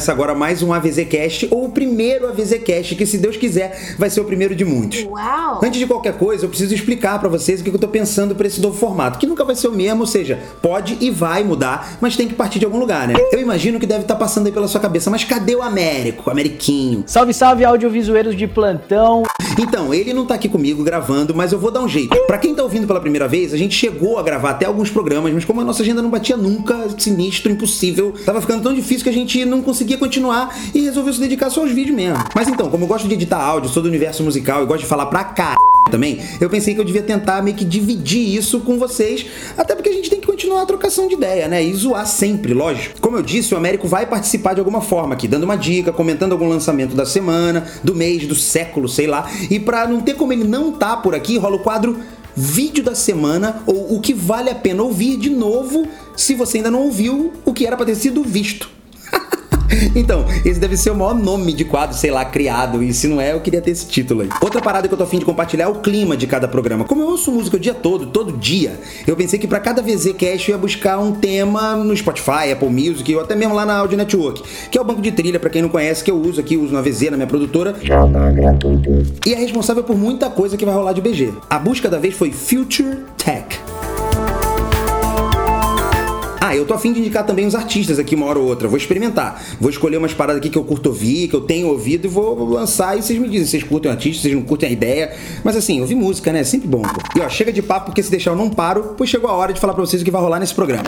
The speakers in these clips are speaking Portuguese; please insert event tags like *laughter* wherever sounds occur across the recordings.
Começa agora mais um AVZcast, ou o primeiro AVZcast, que se Deus quiser vai ser o primeiro de muitos. Uau! Antes de qualquer coisa, eu preciso explicar para vocês o que eu tô pensando para esse novo formato, que nunca vai ser o mesmo, ou seja, pode e vai mudar, mas tem que partir de algum lugar, né? Eu imagino que deve estar tá passando aí pela sua cabeça, mas cadê o Américo, o Ameriquinho? Salve, salve, audiovisueiros de plantão! Então, ele não tá aqui comigo gravando, mas eu vou dar um jeito. Para quem tá ouvindo pela primeira vez, a gente chegou a gravar até alguns programas, mas como a nossa agenda não batia nunca, sinistro, impossível, tava ficando tão difícil que a gente não conseguia continuar e resolveu se dedicar só aos vídeos mesmo. Mas então, como eu gosto de editar áudio, sou do universo musical e gosto de falar pra cá também, eu pensei que eu devia tentar meio que dividir isso com vocês, até porque a gente tem que continuar a trocação de ideia, né? E zoar sempre, lógico. Como eu disse, o Américo vai participar de alguma forma aqui, dando uma dica, comentando algum lançamento da semana, do mês, do século, sei lá. E pra não ter como ele não tá por aqui, rola o quadro Vídeo da semana ou o que vale a pena ouvir de novo se você ainda não ouviu o que era para ter sido visto. Então, esse deve ser o maior nome de quadro, sei lá, criado. E se não é, eu queria ter esse título aí. Outra parada que eu tô afim de compartilhar é o clima de cada programa. Como eu ouço música o dia todo, todo dia, eu pensei que para cada VZ Cash eu ia buscar um tema no Spotify, Apple Music ou até mesmo lá na Audio Network, que é o banco de trilha, para quem não conhece, que eu uso aqui, uso na VZ, na minha produtora. E é responsável por muita coisa que vai rolar de BG. A busca da vez foi Future Ah, eu tô afim de indicar também os artistas aqui uma hora ou outra. Vou experimentar. Vou escolher umas paradas aqui que eu curto ouvir, que eu tenho ouvido e vou lançar e vocês me dizem vocês curtem o artista, vocês não curtem a ideia. Mas assim, ouvir música, né? É sempre bom. Pô. E ó, chega de papo porque se deixar eu não paro, pois chegou a hora de falar pra vocês o que vai rolar nesse programa.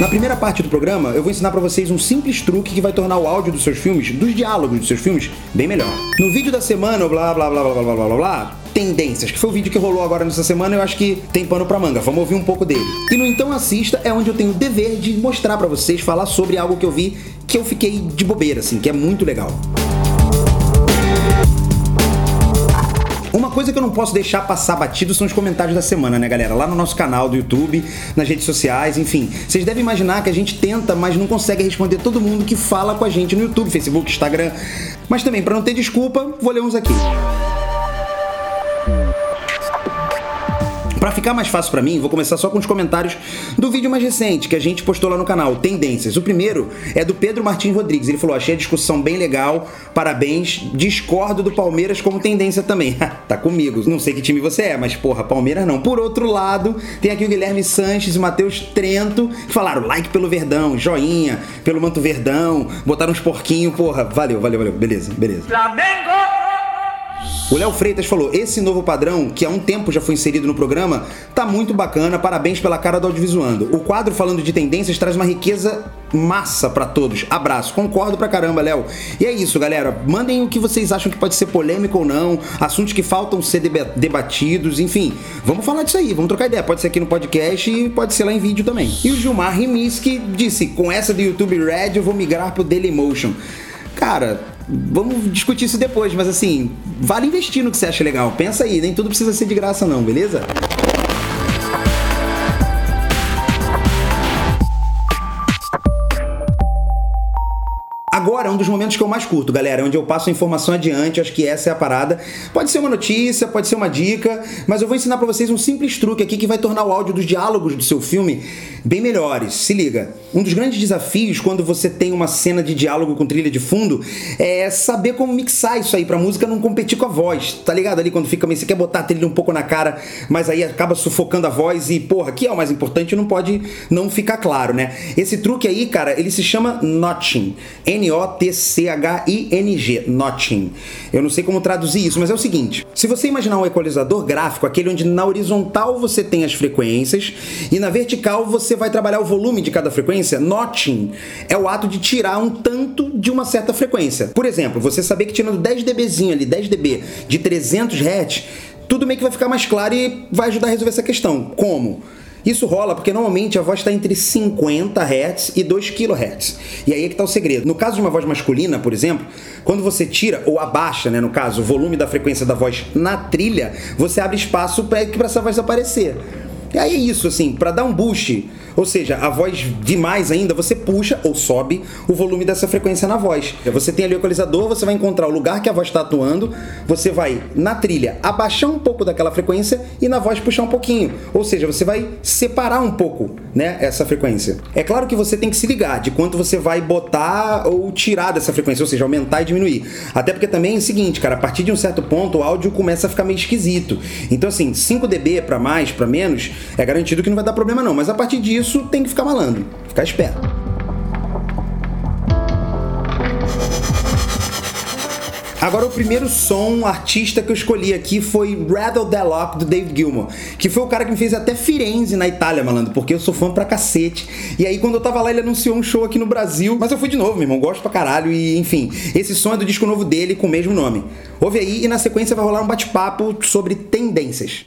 Na primeira parte do programa, eu vou ensinar para vocês um simples truque que vai tornar o áudio dos seus filmes, dos diálogos dos seus filmes, bem melhor. No vídeo da semana, blá blá blá blá blá blá blá, blá tendências, que foi o vídeo que rolou agora nessa semana, eu acho que tem pano pra manga. Vamos ouvir um pouco dele. E no Então Assista é onde eu tenho o dever de mostrar para vocês, falar sobre algo que eu vi que eu fiquei de bobeira, assim, que é muito legal. Uma coisa que eu não posso deixar passar batido são os comentários da semana, né, galera? Lá no nosso canal do YouTube, nas redes sociais, enfim. Vocês devem imaginar que a gente tenta, mas não consegue responder todo mundo que fala com a gente no YouTube, Facebook, Instagram. Mas também, para não ter desculpa, vou ler uns aqui. Para ficar mais fácil para mim, vou começar só com os comentários do vídeo mais recente que a gente postou lá no canal, Tendências. O primeiro é do Pedro Martins Rodrigues. Ele falou: "Achei a discussão bem legal. Parabéns. Discordo do Palmeiras como tendência também." *laughs* tá comigo. Não sei que time você é, mas porra, Palmeiras não. Por outro lado, tem aqui o Guilherme Sanches e o Matheus Trento que falaram like pelo Verdão, joinha pelo Manto Verdão, botaram uns porquinhos, porra. Valeu, valeu, valeu. Beleza, beleza. Flamengo! O Léo Freitas falou: esse novo padrão, que há um tempo já foi inserido no programa, tá muito bacana, parabéns pela cara do audiovisuando. O quadro falando de tendências traz uma riqueza massa para todos. Abraço, concordo pra caramba, Léo. E é isso, galera. Mandem o que vocês acham que pode ser polêmico ou não, assuntos que faltam ser debatidos, enfim. Vamos falar disso aí, vamos trocar ideia. Pode ser aqui no podcast e pode ser lá em vídeo também. E o Gilmar Rimiski disse: com essa do YouTube Red eu vou migrar pro Dailymotion. Cara, vamos discutir isso depois, mas assim, vale investir no que você acha legal. Pensa aí, nem tudo precisa ser de graça não, beleza? Agora é um dos momentos que eu mais curto, galera, onde eu passo a informação adiante, acho que essa é a parada. Pode ser uma notícia, pode ser uma dica, mas eu vou ensinar para vocês um simples truque aqui que vai tornar o áudio dos diálogos do seu filme bem melhores. Se liga. Um dos grandes desafios quando você tem uma cena de diálogo com trilha de fundo é saber como mixar isso aí pra música não competir com a voz. Tá ligado ali quando fica meio você quer botar a trilha um pouco na cara, mas aí acaba sufocando a voz e, porra, aqui é o mais importante, não pode não ficar claro, né? Esse truque aí, cara, ele se chama notching. N O N-O-T-C-H-I-N-G, notching. Eu não sei como traduzir isso, mas é o seguinte: se você imaginar um equalizador gráfico, aquele onde na horizontal você tem as frequências e na vertical você vai trabalhar o volume de cada frequência, notching é o ato de tirar um tanto de uma certa frequência. Por exemplo, você saber que tirando 10 dBzinho ali, 10 dB de 300 Hz, tudo meio que vai ficar mais claro e vai ajudar a resolver essa questão. Como? Isso rola porque normalmente a voz está entre 50 Hz e 2 kHz. E aí é que está o segredo. No caso de uma voz masculina, por exemplo, quando você tira ou abaixa, né, no caso, o volume da frequência da voz na trilha, você abre espaço para essa voz aparecer. E aí é isso, assim, para dar um boost, ou seja, a voz de mais ainda, você puxa ou sobe o volume dessa frequência na voz. Você tem ali o equalizador, você vai encontrar o lugar que a voz está atuando, você vai na trilha abaixar um pouco daquela frequência e na voz puxar um pouquinho. Ou seja, você vai separar um pouco, né, essa frequência. É claro que você tem que se ligar de quanto você vai botar ou tirar dessa frequência, ou seja, aumentar e diminuir. Até porque também é o seguinte, cara, a partir de um certo ponto o áudio começa a ficar meio esquisito. Então assim, 5 dB para mais, para menos, é garantido que não vai dar problema não, mas a partir disso tem que ficar malandro, ficar esperto. Agora, o primeiro som artista que eu escolhi aqui foi Rattle the Lock, do David Gilmour, que foi o cara que me fez até Firenze na Itália, malandro, porque eu sou fã pra cacete. E aí, quando eu tava lá, ele anunciou um show aqui no Brasil, mas eu fui de novo, meu irmão, gosto pra caralho. E enfim, esse som é do disco novo dele com o mesmo nome. Ouve aí e na sequência vai rolar um bate-papo sobre tendências.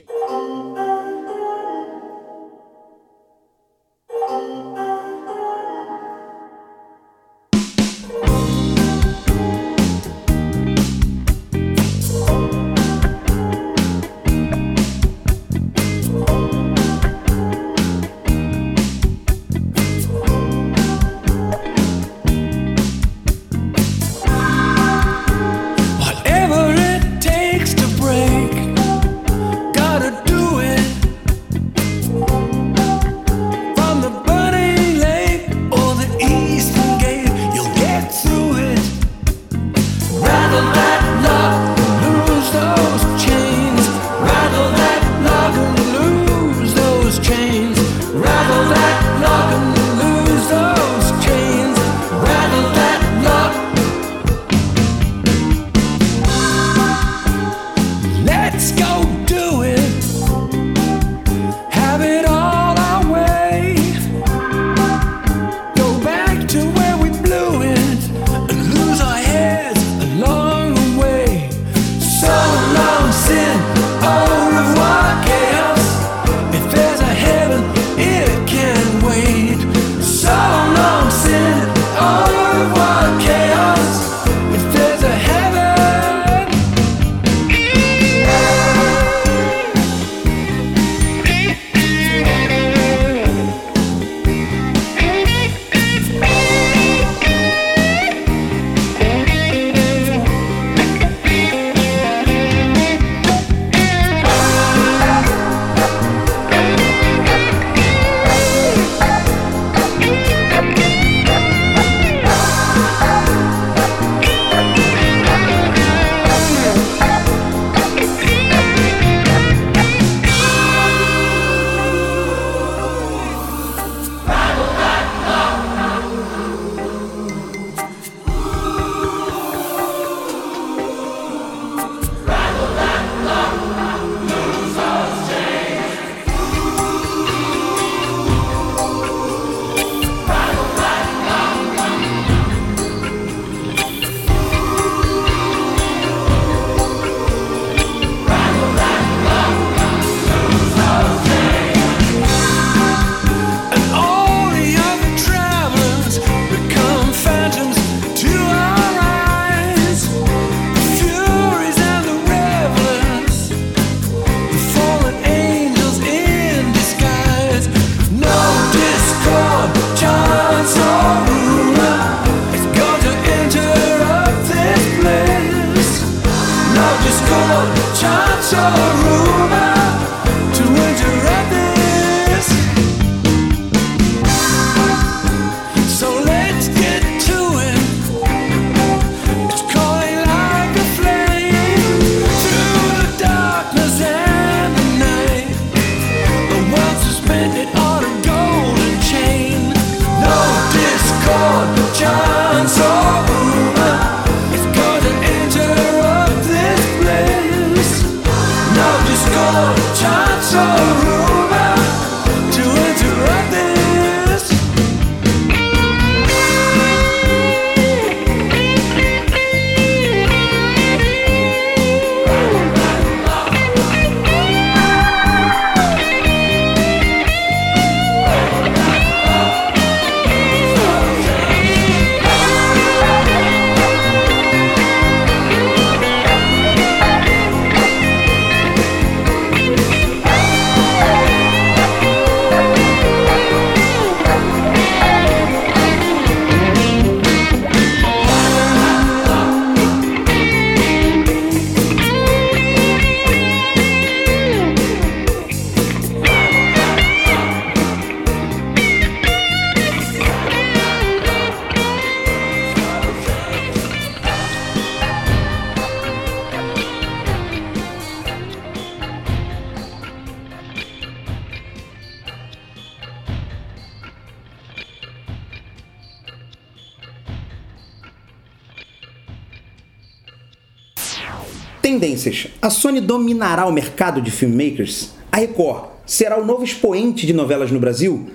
Tendências. A Sony dominará o mercado de filmmakers? A Record será o novo expoente de novelas no Brasil?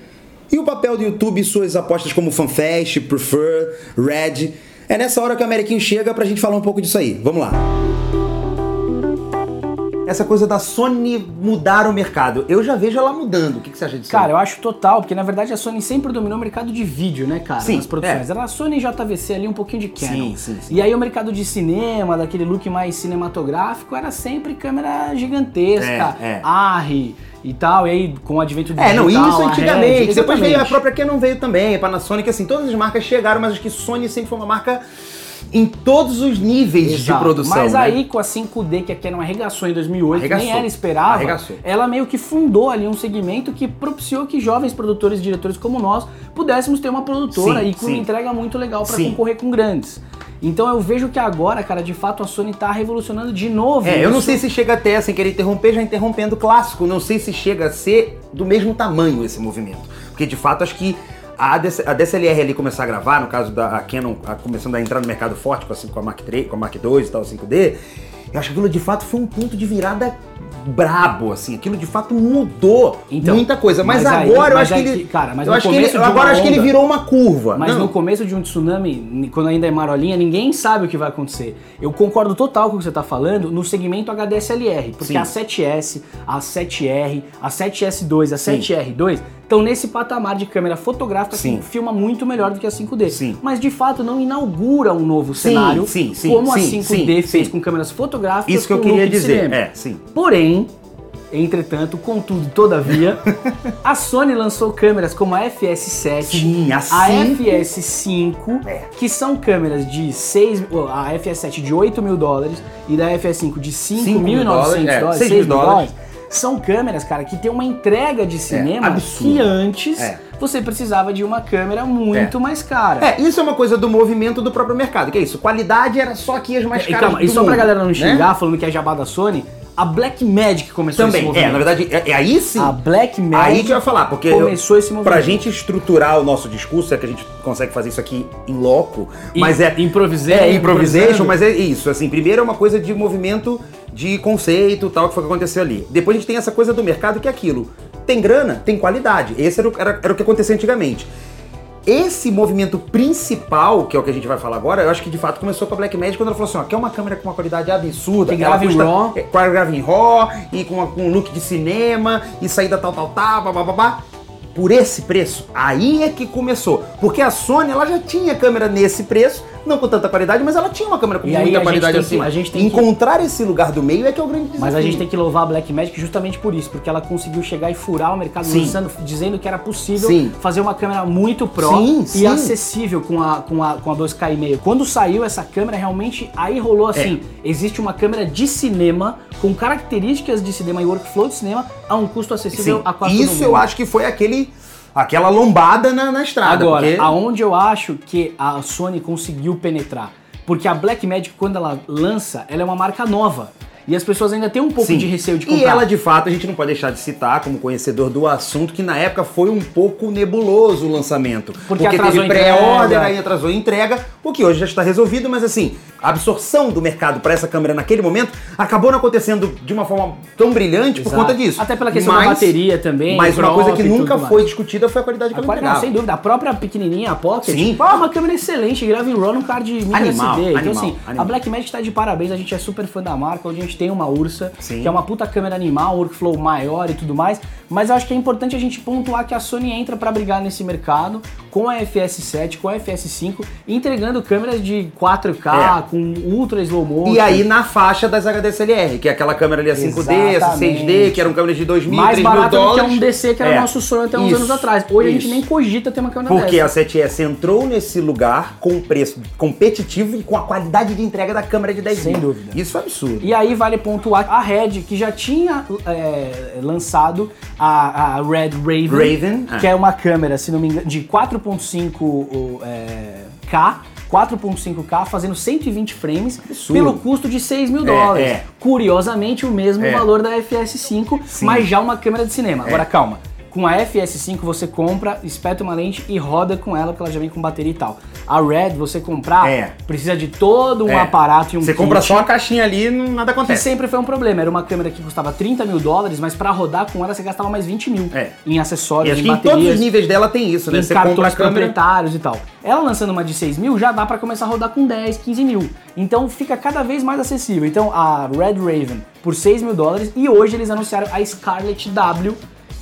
E o papel do YouTube e suas apostas como FanFest, Prefer, Red? É nessa hora que o Ameriquinho chega pra gente falar um pouco disso aí. Vamos lá essa coisa da Sony mudar o mercado. Eu já vejo ela mudando. O que, que você acha disso? Cara, eu acho total, porque na verdade a Sony sempre dominou o mercado de vídeo, né, cara? Sim, Nas produções. é. Era a Sony JVC ali, um pouquinho de Canon. Sim, sim, sim. E aí o mercado de cinema, daquele look mais cinematográfico, era sempre câmera gigantesca, É, é. ARRI e tal. E aí com o advento do É, não, digital, isso a antigamente. Red, Depois veio a própria Canon veio também, a Panasonic, assim, todas as marcas chegaram, mas acho que Sony sempre foi uma marca em todos os níveis de Exato. produção. Mas né? aí com a 5D que a Canon arregaçou em 2008, que nem Arregaçou. ela esperava, Arregaçou. ela meio que fundou ali um segmento que propiciou que jovens produtores e diretores como nós pudéssemos ter uma produtora Sim, e com uma entrega muito legal para concorrer com grandes. Então eu vejo que agora, cara, de fato a Sony tá revolucionando de novo. É, eu não isso. sei se chega até, sem querer interromper, já interrompendo o clássico, não sei se chega a ser do mesmo tamanho esse movimento. Porque de fato acho que a, a DSLR ali começar a gravar, no caso da a Canon a- começando a entrar no mercado forte com a, com a Mark III, com a Mark II e tal, 5D, eu acho que aquilo de fato foi um ponto de virada brabo, assim, aquilo de fato mudou Então, muita coisa. Mas, mas aí- agora eu mas acho que aí ele. cara, mas eu acho que ele, agora acho que ele virou uma curva. Mas Não. no começo de um tsunami, quando ainda é marolinha, ninguém sabe o que vai acontecer. Eu concordo total com o que você está falando no segmento HDSLR, porque Sim. a 7S, a 7R, a 7S2, a 7R2 estão nesse patamar de câmera fotográfica Sim. que filma muito melhor do que a 5D. Sim. Mas de fato não inaugura um novo cenário sim, sim, como a sim, 5D sim, fez com câmeras fotográficas. Isso que eu queria dizer. É, sim. Porém, entretanto, contudo, todavia, *laughs* a Sony lançou câmeras como a FS7, Sim, a a 5. FS5, É. que são câmeras de 6, oh, a FS7 de 8 mil dólares e da FS5 de 5 mil 5.900 dólares, é, dólares, 6 6 mil dólares. São câmeras, cara, que tem uma entrega de cinema absurdo. que antes É. você precisava de uma câmera muito É. mais cara. É, isso é uma coisa do movimento do próprio mercado. Que é isso? Qualidade era só aqui as mais E, caras calma, e só pra mundo, galera não né? xingar, falando que é jabá da Sony, a Black Magic começou esse Também, movimento. é, na verdade, é, é aí sim. A Black Magic Aí que eu ia falar, porque eu- começou esse movimento. pra gente estruturar o nosso discurso, é que a gente consegue fazer isso aqui em loco, E- mas é... improvisation, É, improvisation, mas é isso, assim, primeiro é uma coisa de movimento de conceito, tal, que foi o que aconteceu ali. Depois a gente tem essa coisa do mercado que é aquilo. Tem grana, tem qualidade. Esse era o, era, era o que acontecia antigamente. Esse movimento principal, que é o que a gente vai falar agora, eu acho que de fato começou com a Blackmagic quando ela falou assim: ó, quer uma câmera com uma qualidade absurda, Que grava em RAW. é, com a grava em RAW e com, com um look de cinema e saída tal, tal, tal, babá. Por esse preço, aí é que começou. Porque a Sony, ela já tinha câmera nesse preço, não com tanta qualidade, mas ela tinha uma câmera com E muita qualidade acima. a gente tem que- Encontrar esse lugar do meio é que é o grande desafio. Mas a gente tem que louvar a Black Magic justamente por isso, porque ela conseguiu chegar e furar o mercado Sim. lançando, dizendo que era possível Sim. fazer uma câmera muito pro Sim, e sim. acessível com a, com, a, com a 2K5. Quando saiu essa câmera, realmente aí rolou assim: É. existe uma câmera de cinema com características de cinema e workflow de cinema a um custo acessível a quase todo Isso mundo. eu acho que foi aquele, aquela lombada na, na estrada. Agora, porque... aonde eu acho que a Sony conseguiu penetrar? Porque a Blackmagic, quando ela lança, ela é uma marca nova. E as pessoas ainda têm um pouco Sim. de receio de comprar. E ela, de fato, a gente não pode deixar de citar, como conhecedor do assunto, que na época foi um pouco nebuloso o lançamento. Porque atrasou teve pré-order, aí atrasou a entrega, o que hoje já está resolvido, mas assim, a absorção do mercado para essa câmera naquele momento acabou não acontecendo de uma forma tão brilhante por Exato. conta disso. Até pela questão Mas- da bateria também. Mas uma coisa que nunca foi mais. discutida foi a qualidade que A ela não, sem dúvida. A própria pequenininha, a Pocket, Sim. é uma câmera excelente, grava em RAW num card micro Animal, SD. Então animal, assim, animal. a Blackmagic tá de parabéns, a gente é super fã da marca, hoje a gente tem uma Ursa, Sim. que é uma puta câmera animal, workflow maior e tudo mais, mas eu acho que é importante a gente pontuar que a Sony entra pra brigar nesse mercado com a FS7, com a FS5, entregando câmeras de 4K, É. com ultra slow motion. E aí na faixa das HDSLR, que é aquela câmera ali a 5D, essa 6D, que eram câmeras de 2 mil, mais 3 mil do que dólares. um DC, que era É. o nosso sonho até uns Isso, anos atrás. Hoje a gente isso. nem cogita ter uma câmera Porque dessa. a 7S entrou nesse lugar com preço competitivo e com a qualidade de entrega da câmera de 10 Sem mil. dúvida. Isso é absurdo. E aí vale pontuar a Red, que já tinha é, lançado a, a Red Raven, Raven, é. que é uma câmera, se não me engano, de 4.5 é, K. 4.5K fazendo 120 frames Absurdo. pelo custo de 6 mil É, dólares. é. Curiosamente, o mesmo É. valor da FS5, Sim. mas já uma câmera de cinema. Agora, calma. Com a FS5 você compra, espeta uma lente e roda com ela, porque ela já vem com bateria e tal. A Red, você comprar, É. precisa de todo um É. aparato e um Você kit, compra só a caixinha ali e nada que acontece. sempre foi um problema. Era uma câmera que custava 30 mil dólares, mas pra rodar com ela você gastava mais 20 mil É. em E acessórios, acho em que em todos baterias os níveis dela tem isso, né? em Você cartões proprietários e tal. Ela lançando uma de 6 mil já dá pra começar a rodar com 10, 15 mil. Então fica cada vez mais acessível. Então a Red Raven por 6 mil dólares e hoje eles anunciaram a Scarlett W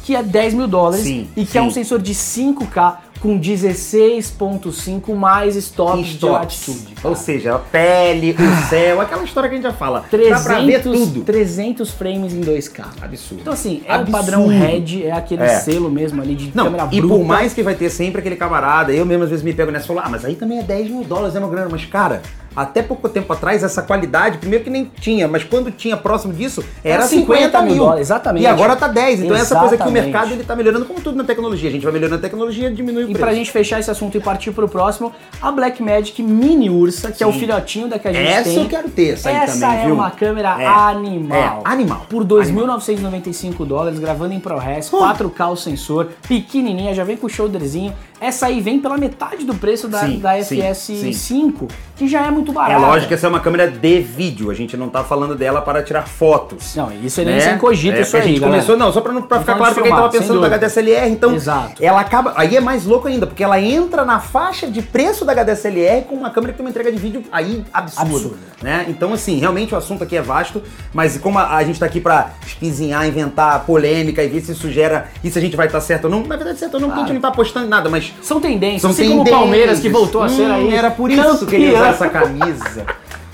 que é 10 mil dólares Sim, e que sim. é um sensor de 5K com 16.5 mais stops de latitude. cara. Ou seja, a pele, o céu, aquela história que a gente já fala. Dá pra ver 300, tudo. 300 frames em 2K. Absurdo. Então assim, é Absurdo. o padrão Red, é aquele É. selo mesmo ali de Não, câmera e bruta. por mais que vai ter sempre aquele camarada, eu mesmo às vezes me pego nessa e falo, ah, mas aí também é 10 mil dólares, é uma grana. Mas, cara, até pouco tempo atrás, essa qualidade, primeiro que nem tinha, mas quando tinha próximo disso, era, Era 50 50 mil. dólares, exatamente. E agora tá 10. Então essa coisa que o Exatamente. mercado ele tá melhorando, como tudo na tecnologia. A gente vai melhorando a tecnologia, diminui o E preço. pra gente fechar esse assunto e partir pro próximo, a Blackmagic Mini Ursa, que é o Sim. filhotinho da que a gente Essa tem. eu quero ter, essa aí Essa também, é viu? uma câmera É. animal. É, animal. Por 2.995 dólares, gravando em ProRes, 4K o sensor, pequenininha, já vem com o shoulderzinho. Essa aí vem pela metade do preço da, Sim, da sim, FS5, que já é muito É barata. lógico que essa é uma câmera de vídeo, a gente não tá falando dela para tirar fotos. Não, isso nem né? sem cogita É, isso aí, a gente galera. começou, não, só pra ficar claro porque tava filmar, sem pensando da. HDSLR, então Exato. ela acaba, aí é mais louco ainda, porque ela entra na faixa de preço da HDSLR com uma câmera que tem uma entrega de vídeo aí absurdo, Absurdo. né? Então assim, realmente o assunto aqui é vasto, mas como a, a gente tá aqui pra espizinhar, inventar polêmica e ver se isso gera, e se a gente vai estar certo ou não, na verdade certo ou não, porque a gente não tá apostando em nada, mas São tendências, são assim como o tendências. Palmeiras, que voltou a ser Hum, aí. Era por isso que ele usava essa camisa.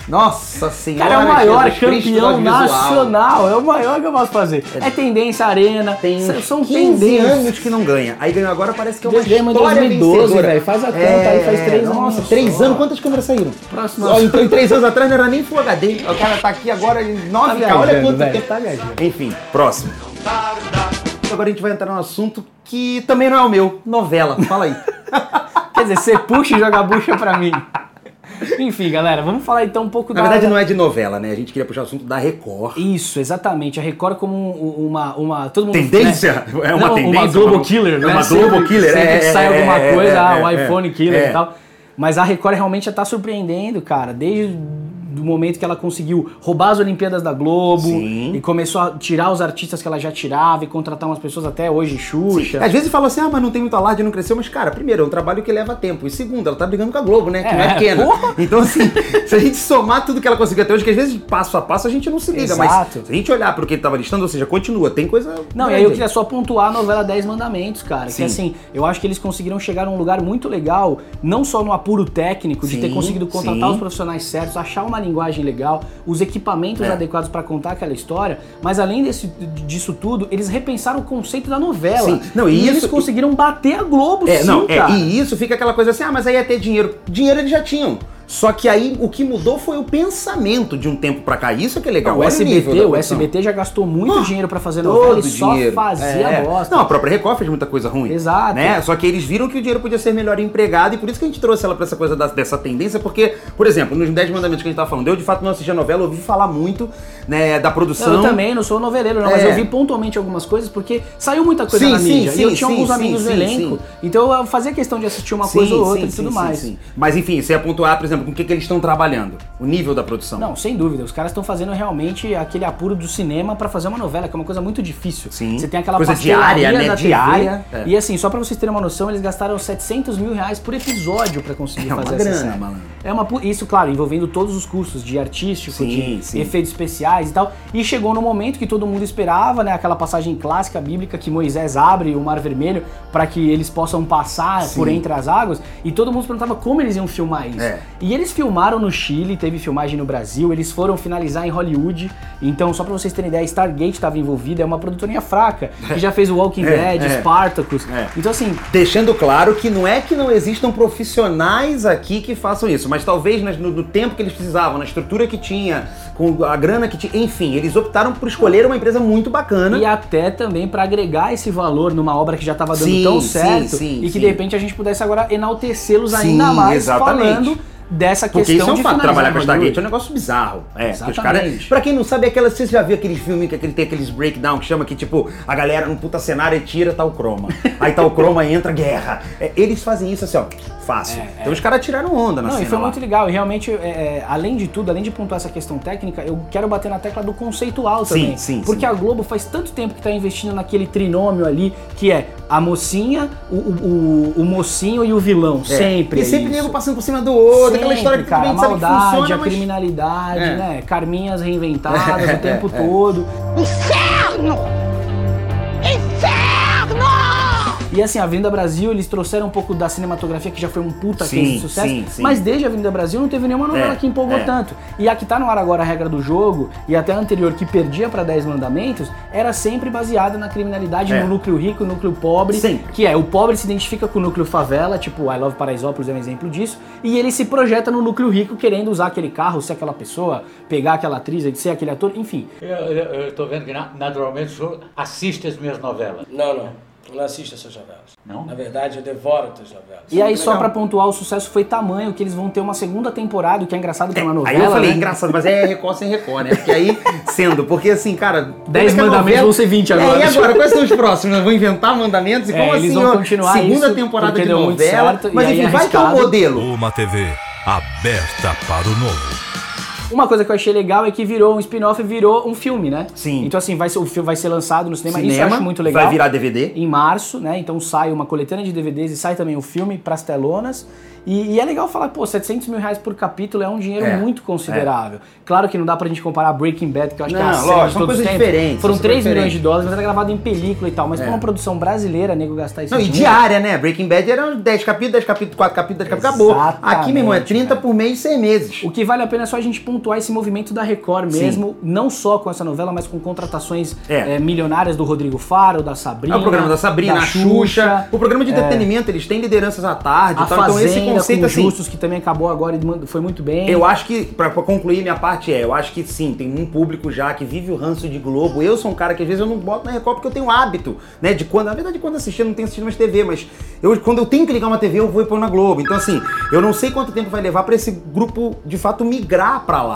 Nossa senhora. Cara, é o maior Jesus campeão nacional. É o maior que eu posso fazer. É tendência arena. Tem são 15 tendências. anos que não ganha. Aí ganhou agora, parece que é uma em história 2012, vencedora. velho. Faz a conta aí, faz três Nossa, anos três só. anos. Quantas câmeras saíram? Próximo Ó, então, em três anos atrás não era nem Full HD. O cara tá aqui agora em 9K. viajando, Olha quanto tempo. tá viajando. Enfim, próximo. Agora a gente vai entrar num assunto que também não é o meu. Novela. Fala aí. *laughs* Quer dizer, você puxa e joga a bucha pra mim. *laughs* Enfim, galera, vamos falar então um pouco Na da. verdade não é de novela, né? A gente queria puxar o assunto da Record. Isso, exatamente. A Record como um- uma. uma todo mundo, Tendência? né? É uma Não, tendência, Uma Globo uma- Killer, é né? uma Sempre- Globo Killer, sempre é, que sai é, alguma é, coisa, é, ah, o é, iPhone Killer é. e tal. Mas a Record realmente já tá surpreendendo, cara, desde do momento que ela conseguiu roubar as Olimpíadas da Globo Sim. e começou a tirar os artistas que ela já tirava e contratar umas pessoas até hoje, Xuxa. Às vezes fala assim, ah, mas não tem muito alarde, não cresceu. Mas, cara, primeiro, é um trabalho que leva tempo. E segundo, ela tá brigando com a Globo, né? Que não é É, pequena. porra! Então, assim, *laughs* se a gente somar tudo que ela conseguiu até hoje, que às vezes passo a passo a gente não se liga. Exato. Mas se a gente olhar pro que ele tava listando, ou seja, continua, tem coisa. Não, e aí eu queria só pontuar a novela 10 Mandamentos, cara. Sim. Que assim, eu acho que eles conseguiram chegar num lugar muito legal, não só no apuro técnico, de Sim, ter conseguido contratar sim. os profissionais certos, achar uma linguagem legal, os equipamentos É. adequados pra contar aquela história, mas além desse, disso tudo, eles repensaram o conceito da novela. Sim. Não, e e eles isso- conseguiram bater a Globo, É, sim, não, é, cara. e isso fica aquela coisa assim, ah, mas aí ia ter dinheiro. Dinheiro eles já tinham. Só que aí o que mudou foi o pensamento de um tempo pra cá. Isso é que é legal. o Olha SBT, nível da o. SBT já gastou muito Ah, dinheiro pra fazer novela e só dinheiro. fazia É. bosta. Não, a própria Record fez muita coisa ruim. Exato. Né? Só que eles viram que o dinheiro podia ser melhor empregado e por isso que a gente trouxe ela pra essa coisa da- dessa tendência, porque, por exemplo, nos 10 mandamentos que a gente tava falando, eu de fato não assisti a novela, ouvi falar muito né, da produção. Não, eu também não sou noveleiro, não, mas É. eu vi pontualmente algumas coisas porque saiu muita coisa Sim, na sim, mídia. sim, e eu tinha alguns amigos no elenco, então eu fazia questão de assistir uma coisa ou outra e tudo mais. sim, sim. Mas enfim, você ia pontuar, por exemplo, com o que, que eles estão trabalhando, o nível da produção. Não, sem dúvida. Os caras estão fazendo realmente aquele apuro do cinema pra fazer uma novela, que é uma coisa muito difícil. Sim. Você tem aquela Coisa diária, né? da TV, Diária. É. E assim, só pra vocês terem uma noção, eles gastaram 700 mil reais por episódio pra conseguir É uma fazer grana, essa série. malandro. É uma isso, claro, envolvendo todos os cursos de artístico, Sim, de sim. efeitos especiais e tal. E chegou no momento que todo mundo esperava, né? Aquela passagem clássica bíblica que Moisés abre o Mar Vermelho para que eles possam passar Sim. por entre as águas. E todo mundo se perguntava como eles iam filmar isso. É. E eles filmaram no Chile, teve filmagem no Brasil, eles foram finalizar em Hollywood. Então, só pra vocês terem ideia, Stargate estava envolvida, é uma produtoria fraca, que já fez o Walking *laughs* É, Dead, é. Spartacus. É. Então, assim, Deixando claro que não é que não existam profissionais aqui que façam isso, mas talvez no, no tempo que eles precisavam, na estrutura que tinha, com a grana que tinha, enfim, eles optaram por escolher uma empresa muito bacana. E até também pra agregar esse valor numa obra que já estava dando Sim, tão sim, certo sim, e que sim. de repente a gente pudesse agora enaltecê-los Sim, ainda mais exatamente. falando dessa Porque questão isso é um de fato. Trabalhar com a. Stargate é um negócio bizarro. É, os caras. Pra quem não sabe, é aquela. Você já viu aqueles filmes que aquele, tem aqueles breakdown que chama que, tipo, a galera no puta cenário e tira tal croma. *laughs* Aí tal croma entra guerra. É, eles fazem isso assim, ó, fácil. É, então os caras tiraram onda na Não, cena. e foi lá. muito legal. E realmente, é, é, além de tudo, além de pontuar essa questão técnica, eu quero bater na tecla do conceitual Sim, também. sim, Porque sim. a Globo faz tanto tempo que tá investindo naquele trinômio ali, que é a mocinha, o, o, o- o mocinho e o vilão. É. Sempre. E é sempre nego passando por cima do outro, aquela história que cara, a sabe que maldade, funciona, a mas. criminalidade, É. né? Carminhas reinventadas *laughs* o tempo todo. Inferno! Inferno! E assim, a Avenida Brasil, eles trouxeram um pouco da cinematografia, que já foi um puta Sim, case de sucesso. sim, sim. Mas desde a Avenida Brasil não teve nenhuma novela É, que empolgou é. tanto. E a que tá no ar agora, a regra do jogo, e até a anterior, que perdia pra 10 mandamentos, era sempre baseada na criminalidade, É. no núcleo rico, no núcleo pobre. Sempre. Que é, o pobre se identifica com o núcleo favela, tipo I Love Paraisópolis é um exemplo disso, e ele se projeta no núcleo rico querendo usar aquele carro, ser aquela pessoa, pegar aquela atriz, ser aquele ator, enfim. Eu, eu, eu tô vendo que na- naturalmente o senhor assiste as minhas novelas. Não, não. Eu não assisto essas novelas. Não? Na verdade, eu devoro as tuas novelas. E aí, só pra pontuar, o sucesso foi tamanho que eles vão ter uma segunda temporada, o que é engraçado que é uma novela. Aí eu falei, né? engraçado, mas é Record sem Record, né? Porque aí, *laughs* sendo, porque assim, cara. Dez como é que a mandamentos vão ser 20 agora. É, e agora? Quais são os próximos? Vão inventar mandamentos? E É, como eles assim, vão ó, continuar segunda isso, temporada de novela. certo, mas enfim, é vai é o arriscado. modelo. Uma TV aberta para o novo. Uma coisa que eu achei legal é que virou um spin-off e virou um filme, né? Sim. Então, assim, vai ser, o filme vai ser lançado no cinema. Isso eu Cinema, acho muito legal. vai virar DVD. Em março, né? Então sai uma coletânea de DVDs e sai também o filme pras telonas. E, e é legal falar, pô, 700 mil reais por capítulo é um dinheiro É, muito considerável. Claro que não dá pra gente comparar Breaking Bad, que eu acho que é Não, a série lógico, são coisas diferentes, Foram são 3 super milhões de dólares, mas era gravado em película e tal. Mas É. pra uma produção brasileira, nego gastar esse Não, e dinheiro... diária, né? Breaking Bad era 10 capítulos, 10 capítulos, 4 capítulos, 10 capítulos, acabou. Aqui, meu irmão, é Exatamente, 30 cara. por mês, 6 meses. O que vale a pena é só a gente pontuar esse movimento da Record mesmo, não só com essa novela, mas com contratações É. eh, milionárias do Rodrigo Faro, da Sabrina. É o programa da Sabrina, a Xuxa, o programa de entretenimento, eles têm lideranças à tarde, A tal. então esse conceito com assim. Justus, que também acabou agora e foi muito bem. Eu acho que, pra, pra concluir minha parte, é, eu acho que sim, tem um público já que vive o ranço de Globo. Eu sou um cara que às vezes eu não boto na Record porque eu tenho hábito, né? De quando, na verdade, quando assistir, eu não tenho assistido mais TV, mas eu, quando eu tenho que ligar uma TV, eu vou e pôr na Globo. Então, assim, eu não sei quanto tempo vai levar pra esse grupo, de fato, migrar pra lá.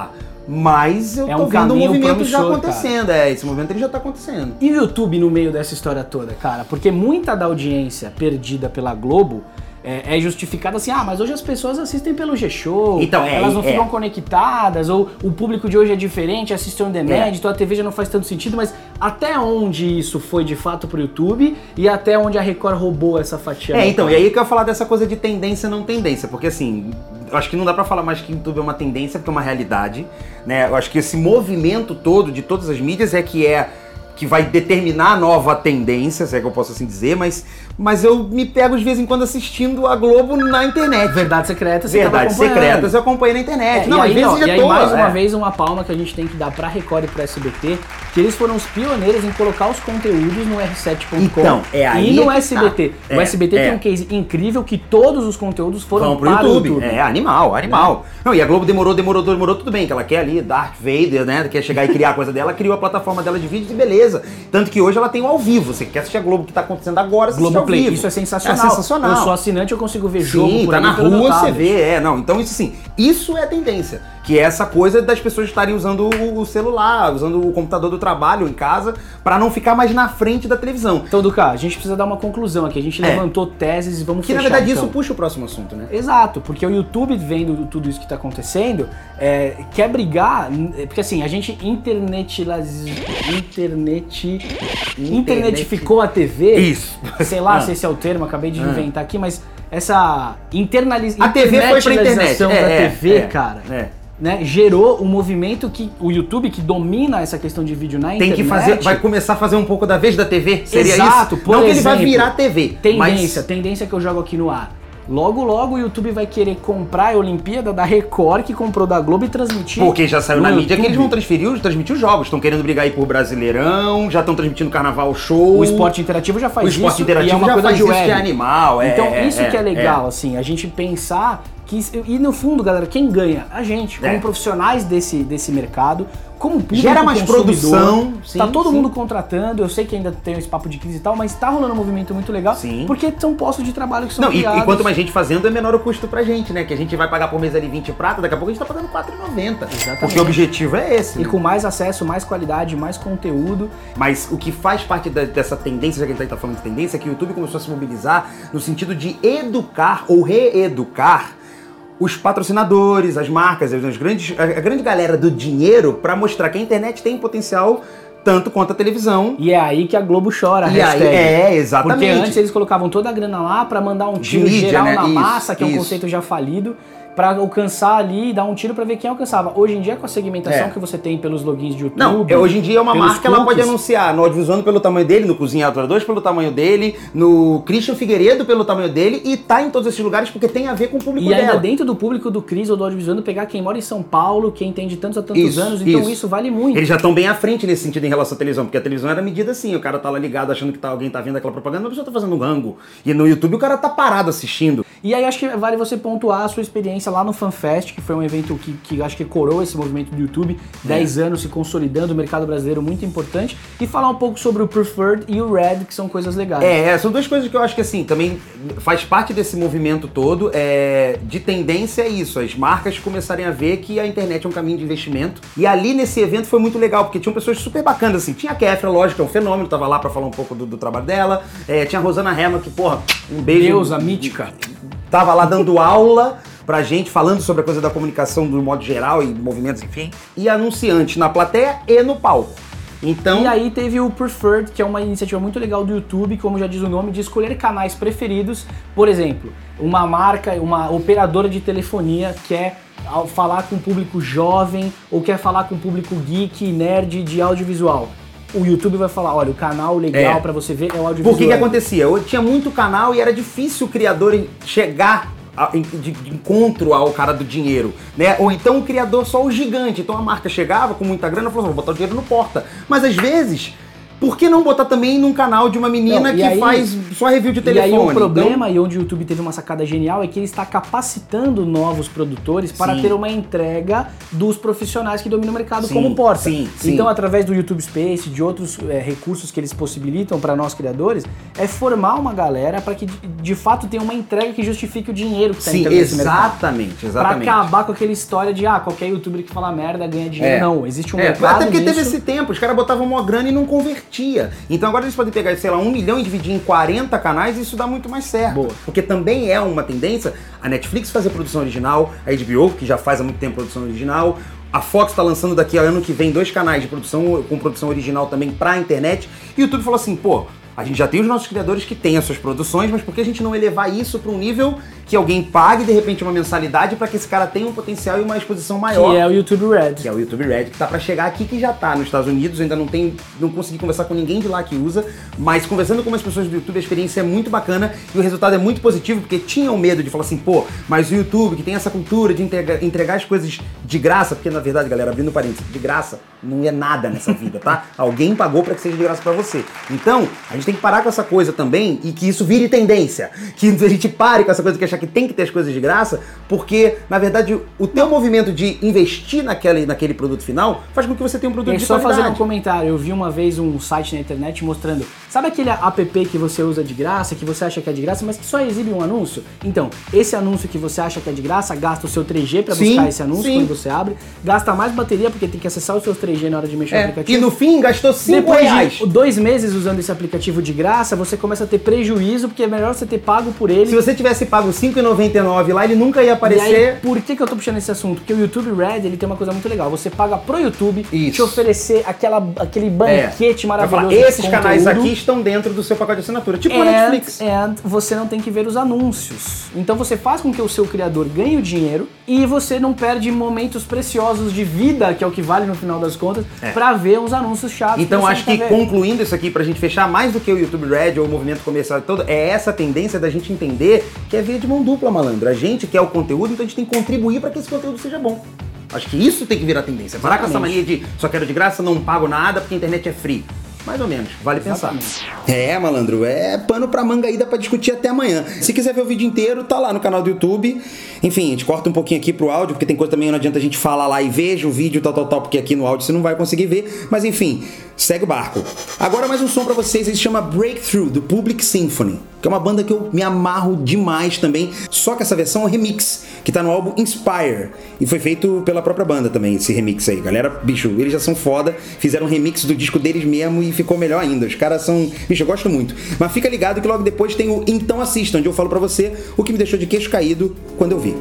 Mas eu É tô um vendo um movimento já acontecendo. É, esse movimento ele já tá acontecendo. E o YouTube no meio dessa história toda, cara? Porque muita da audiência perdida pela Globo é, é justificada assim, ah, mas hoje as pessoas assistem pelo G-Show, Então, é, elas não é. ficam conectadas, ou o público de hoje é diferente, assiste on demand, É. então a TV já não faz tanto sentido, mas até onde isso foi de fato pro YouTube e até onde a Record roubou essa fatia? É, então, e aí que eu ia falar dessa coisa de tendência não tendência, porque assim, acho que não dá pra falar mais que YouTube é uma tendência, porque é uma realidade, né? Eu acho que esse movimento todo de todas as mídias é que é que vai determinar a nova tendência, se é que eu posso assim dizer, mas, mas eu me pego de vez em quando assistindo a Globo na internet. Verdade secreta, você acompanhando. secretas eu acompanho na internet. É, não, e às aí, vezes já e aí mais uma é. vez uma palma que a gente tem que dar pra Record e pro SBT, que eles foram os pioneiros em colocar os conteúdos no R7.com Então, é aí e no SBT. tá. O É, SBT é. tem um case incrível que todos os conteúdos foram Vão pro para YouTube. o YouTube. É, animal, animal. Não, e a Globo demorou, demorou, demorou, tudo bem, que ela quer ali, Darth Vader, né? Quer chegar e criar a coisa dela, criou a plataforma dela de vídeos e beleza. Tanto que hoje ela tem o ao vivo. Você quer assistir a Globo que tá acontecendo agora, ao Globoplay, vivo. isso é sensacional. É sensacional. Eu sou assinante, eu consigo ver jogo Sim, por tá na rua, você vê, é, não. Então, isso assim, isso é a tendência. Que é essa coisa das pessoas estarem usando o celular, usando o computador do trabalho em casa, pra não ficar mais na frente da televisão. Então, Duca, a gente precisa dar uma conclusão aqui. A gente É. levantou teses e vamos Que na fechar, verdade então. isso puxa o próximo assunto, né? Exato, porque o YouTube vendo tudo isso que tá acontecendo, é, quer brigar, n- porque assim, a gente internetilaz... internet... internetificou a TV. Isso. Sei lá *laughs* Ah. se esse é o termo, acabei de inventar aqui, mas essa internaliz... A TV foi pra internet. internalização É, da é, TV, é, cara, é. Né, gerou um movimento que o YouTube, que domina essa questão de vídeo na Tem internet... que fazer, vai começar a fazer um pouco da vez da TV? Seria Exato, isso? Não que ele vai exemplo, virar TV. Tendência, mas... tendência que eu jogo aqui no ar. Logo, logo o YouTube vai querer comprar a Olimpíada da Record, que comprou da Globo e transmitir. Porque já saiu na mídia que eles vão transferir, transmitir os jogos. Estão querendo brigar aí por Brasileirão, já estão transmitindo Carnaval Show. O esporte interativo já faz O esporte isso. interativo e é uma já coisa faz isso web. que é animal. É, então, é, isso é, que é legal, é. assim, a gente pensar Que, e no fundo, galera, quem ganha? A gente, como É. profissionais desse, desse mercado, como público Gera mais produção, sim, tá todo sim. mundo contratando, eu sei que ainda tem esse papo de crise e tal, mas tá rolando um movimento muito legal, Sim. porque são postos de trabalho que são Não, e, e quanto mais gente fazendo, é menor o custo pra gente, né? Que a gente vai pagar por mês ali 20 prata, daqui a pouco a gente tá pagando 4,90. Exatamente. Porque o objetivo é esse. E né? com mais acesso, mais qualidade, mais conteúdo. Mas o que faz parte da- dessa tendência, já que a gente tá falando de tendência, é que o YouTube começou a se mobilizar no sentido de educar ou reeducar os patrocinadores, as marcas, as grandes, a, grande galera do dinheiro pra mostrar que a internet tem potencial tanto quanto a televisão. E é aí que a Globo chora, a E aí, hashtag. é, exatamente. Porque antes eles colocavam toda a grana lá pra mandar um tiro mídia, geral né? na Isso, massa, que é um isso. conceito já falido, pra alcançar ali e dar um tiro pra ver quem alcançava. Hoje em dia, com a segmentação É. que você tem pelos logins de YouTube. Não, hoje em dia é uma marca, ela pode anunciar no Audiovisuando pelo tamanho dele, no Cozinha Altura 2 pelo tamanho dele, no Christian Figueiredo pelo tamanho dele, e tá em todos esses lugares porque tem a ver com o público E ainda dela. dentro do público do Cris ou do Audiovisuando, pegar quem mora em São Paulo, quem tem de tantos a tantos Isso, anos, então isso. isso, vale muito. Eles já estão bem à frente nesse sentido em relação à televisão, porque a televisão era medida assim, o cara tá lá ligado achando que tá, alguém tá vendo aquela propaganda, mas a pessoa tá fazendo um rango. E no YouTube o cara tá parado assistindo. E aí acho que vale você pontuar a sua experiência lá no FanFest, que foi um evento que, que acho que coroa esse movimento do YouTube, É. 10 anos se consolidando, o mercado brasileiro muito importante, e falar um pouco sobre o Preferred e o Red, que são coisas legais. É, são duas coisas que eu acho que assim, também faz parte desse movimento todo. É, de tendência é isso, as marcas começarem a ver que a internet é um caminho de investimento. E ali nesse evento foi muito legal, porque tinham pessoas super bacanas, assim. Tinha a Kefra, lógico, é um fenômeno, tava lá pra falar um pouco do, do trabalho dela. É, tinha a Rosana Herman, que, porra, um beijo. Deusa mítica. Tava lá dando aula pra gente, falando sobre a coisa da comunicação do modo geral e movimentos, enfim. E anunciante na plateia e no palco. Então. E aí teve o Preferred, que é uma iniciativa muito legal do YouTube, como já diz o nome, de escolher canais preferidos. Por exemplo, uma marca, uma operadora de telefonia quer falar com o público jovem ou quer falar com o público geek, nerd de audiovisual. O YouTube vai falar, olha, o canal legal É. pra você ver é o audiovisual. Por que que acontecia? Eu tinha muito canal e era difícil o criador chegar a- de, de encontro ao cara do dinheiro, né? Ou então o criador só o gigante. Então a marca chegava com muita grana e falou, vou botar o dinheiro no porta. Mas às vezes, por que não botar também num canal de uma menina Não, e que aí- faz só review de E telefone? aí o Então- problema, e onde o YouTube teve uma sacada genial, é que ele está capacitando novos produtores para Sim. ter uma entrega dos profissionais que dominam o mercado Sim, como porta. sim, sim. Então, através do YouTube Space, de outros é, recursos que eles possibilitam para nós criadores, é formar uma galera para que de, fato tenha uma entrega que justifique o dinheiro que está entrando nesse mercado. exatamente, Pra exatamente. acabar com aquela história de, ah, qualquer youtuber que fala merda ganha dinheiro. É. Não, existe um É, mercado até porque teve nisso. esse tempo, os caras botavam uma grana e não Então agora eles podem pegar, sei lá, um milhão e dividir em 40 canais e isso dá muito mais certo. Boa. Porque também é uma tendência a Netflix fazer produção original, a HBO, que já faz há muito tempo produção original. A Fox está lançando daqui a ano que vem dois canais de produção com produção original também pra internet. E o YouTube falou assim, pô, a gente já tem os nossos criadores que têm as suas produções, mas por que a gente não elevar isso para um nível que alguém pague de repente uma mensalidade para que esse cara tenha um potencial e uma exposição maior? Que é o YouTube Red. que é o YouTube Red, que tá pra chegar aqui, que já tá nos Estados Unidos, ainda não tem, não consegui conversar com ninguém de lá que usa, mas conversando com as pessoas do YouTube, a experiência é muito bacana e o resultado é muito positivo, porque tinham medo de falar assim, pô, mas o YouTube, que tem essa cultura de entregar, entregar as coisas de graça, porque na verdade, galera, abrindo parênteses, de graça não é nada nessa *laughs* vida, tá? Alguém pagou pra que seja de graça pra você. Então, a gente tem que parar com essa coisa também e que isso vire tendência, que a gente pare com essa coisa de achar que tem que ter as coisas de graça, porque, na verdade, o teu movimento de investir naquele, naquele produto final faz com que você tenha um produto E de só qualidade. fazer um comentário, eu vi uma vez um site na internet mostrando, sabe aquele app que você usa de graça, que você acha que é de graça, mas que só exibe um anúncio? Então, esse anúncio que você acha que é de graça, gasta o seu 3G pra Sim, buscar esse anúncio sim. quando você abre, gasta mais bateria porque tem que acessar os seus 3G na hora de mexer no É, aplicativo. e no fim gastou 5 Depois reais. de dois meses usando esse aplicativo de graça, você começa a ter prejuízo, porque é melhor você ter pago por ele. Se você tivesse pago 5,99 lá, ele nunca ia aparecer. aí, por que, que eu tô puxando esse assunto? Porque o YouTube Red ele tem uma coisa muito legal. Você paga pro YouTube Isso. te oferecer aquela, aquele banquete É. Maravilhoso. falar, esses canais aqui estão dentro do seu pacote de assinatura, tipo a And, Netflix. and você não tem que ver os anúncios. Então você faz com que o seu criador ganhe o dinheiro e você não perde momentos preciosos de vida, que é o que vale no final das contas, É. pra ver uns anúncios chatos. Então acho não que concluindo isso aqui, pra gente fechar mais do que o YouTube Red ou o movimento comercial todo, é essa tendência da gente entender que é via de mão dupla, malandro. A gente quer o conteúdo, então a gente tem que contribuir pra que esse conteúdo seja bom. Acho que isso tem que virar tendência. Parar com essa mania de só quero de graça, não pago nada porque a internet é free. Mais ou menos, vale pensar. Exatamente. É, malandro, é pano pra manga aí, dá pra discutir até amanhã. Se quiser ver o vídeo inteiro, tá lá no canal do YouTube. Enfim, a gente corta um pouquinho aqui pro áudio, porque tem coisa também, não adianta a gente falar lá e veja o vídeo, tal, tal, tal, porque aqui no áudio você não vai conseguir ver. Mas enfim, segue o barco. Agora mais um som pra vocês, ele se chama Breakthrough, do Public Symphony, que é uma banda que eu me amarro demais também. Só que essa versão é um remix, que tá no álbum Inspire. E foi feito pela própria banda também, esse remix aí. Galera, bicho, eles já são foda, fizeram um remix do disco deles mesmo e ficou melhor ainda. Os caras são. Bicho, eu gosto muito. Mas fica ligado que logo depois tem o Então Assista, onde eu falo pra você o que me deixou de queixo caído quando eu vi.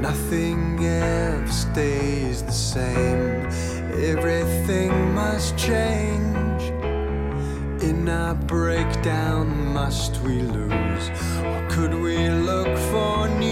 Nothing ever stays the same. Everything must change. In breakdown, must we lose? Or could we look for new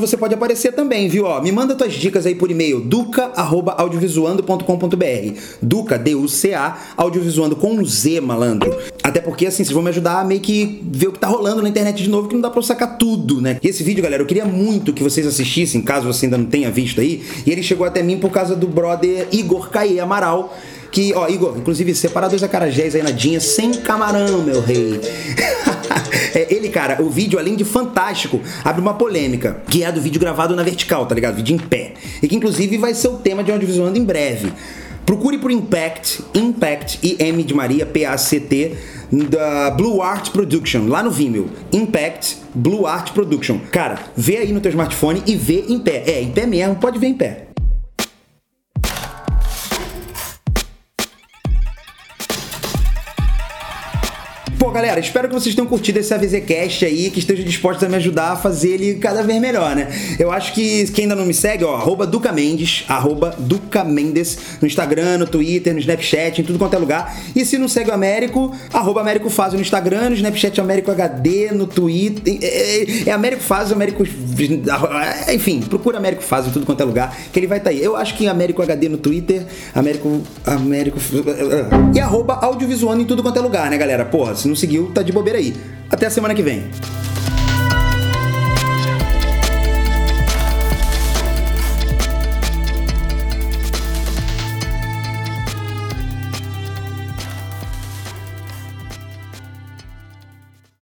onde você pode aparecer também, viu? Ó, me manda tuas dicas aí por e-mail, duca.audiovisuando.com.br Duca, D-U-C-A, audiovisuando com um Z, malandro. Até porque, assim, vocês vão me ajudar a meio que ver o que tá rolando na internet de novo, que não dá pra eu sacar tudo, né? E esse vídeo, galera, eu queria muito que vocês assistissem, caso você ainda não tenha visto aí. E ele chegou até mim por causa do brother Igor Caê Amaral, que, ó, Igor, inclusive, separa dois acarajés aí na dinha sem camarão, meu rei. *laughs* É, ele, cara, o vídeo, além de fantástico, abre uma polêmica, que é a do vídeo gravado na vertical, tá ligado? Vídeo em pé. E que, inclusive, vai ser o tema de audiovisuando em breve. Procure por Impact, Impact, I-M de Maria, P-A-C-T, da Blue Art Production, lá no Vimeo. Impact, Blue Art Production. Cara, vê aí no teu smartphone e vê em pé. É, em pé mesmo, pode ver em pé. Galera, espero que vocês tenham curtido esse AVZcast aí, que estejam dispostos a me ajudar a fazer ele cada vez melhor, né? Eu acho que quem ainda não me segue, ó, arroba Duca Mendes, arroba Duca Mendes, no Instagram, no Twitter, no Snapchat, em tudo quanto é lugar. E se não segue o Américo, arroba Américo Fazio no Instagram, no Snapchat Américo HD, no Twitter. É, é Américo Fazio, Américo. Enfim, procura Américo Fazio em tudo quanto é lugar, que ele vai estar aí. Eu acho que Américo HD no Twitter, Américo. Américo. E arroba audiovisuando em tudo quanto é lugar, né, galera? Porra, se não seguiu, tá de bobeira aí. Até a semana que vem.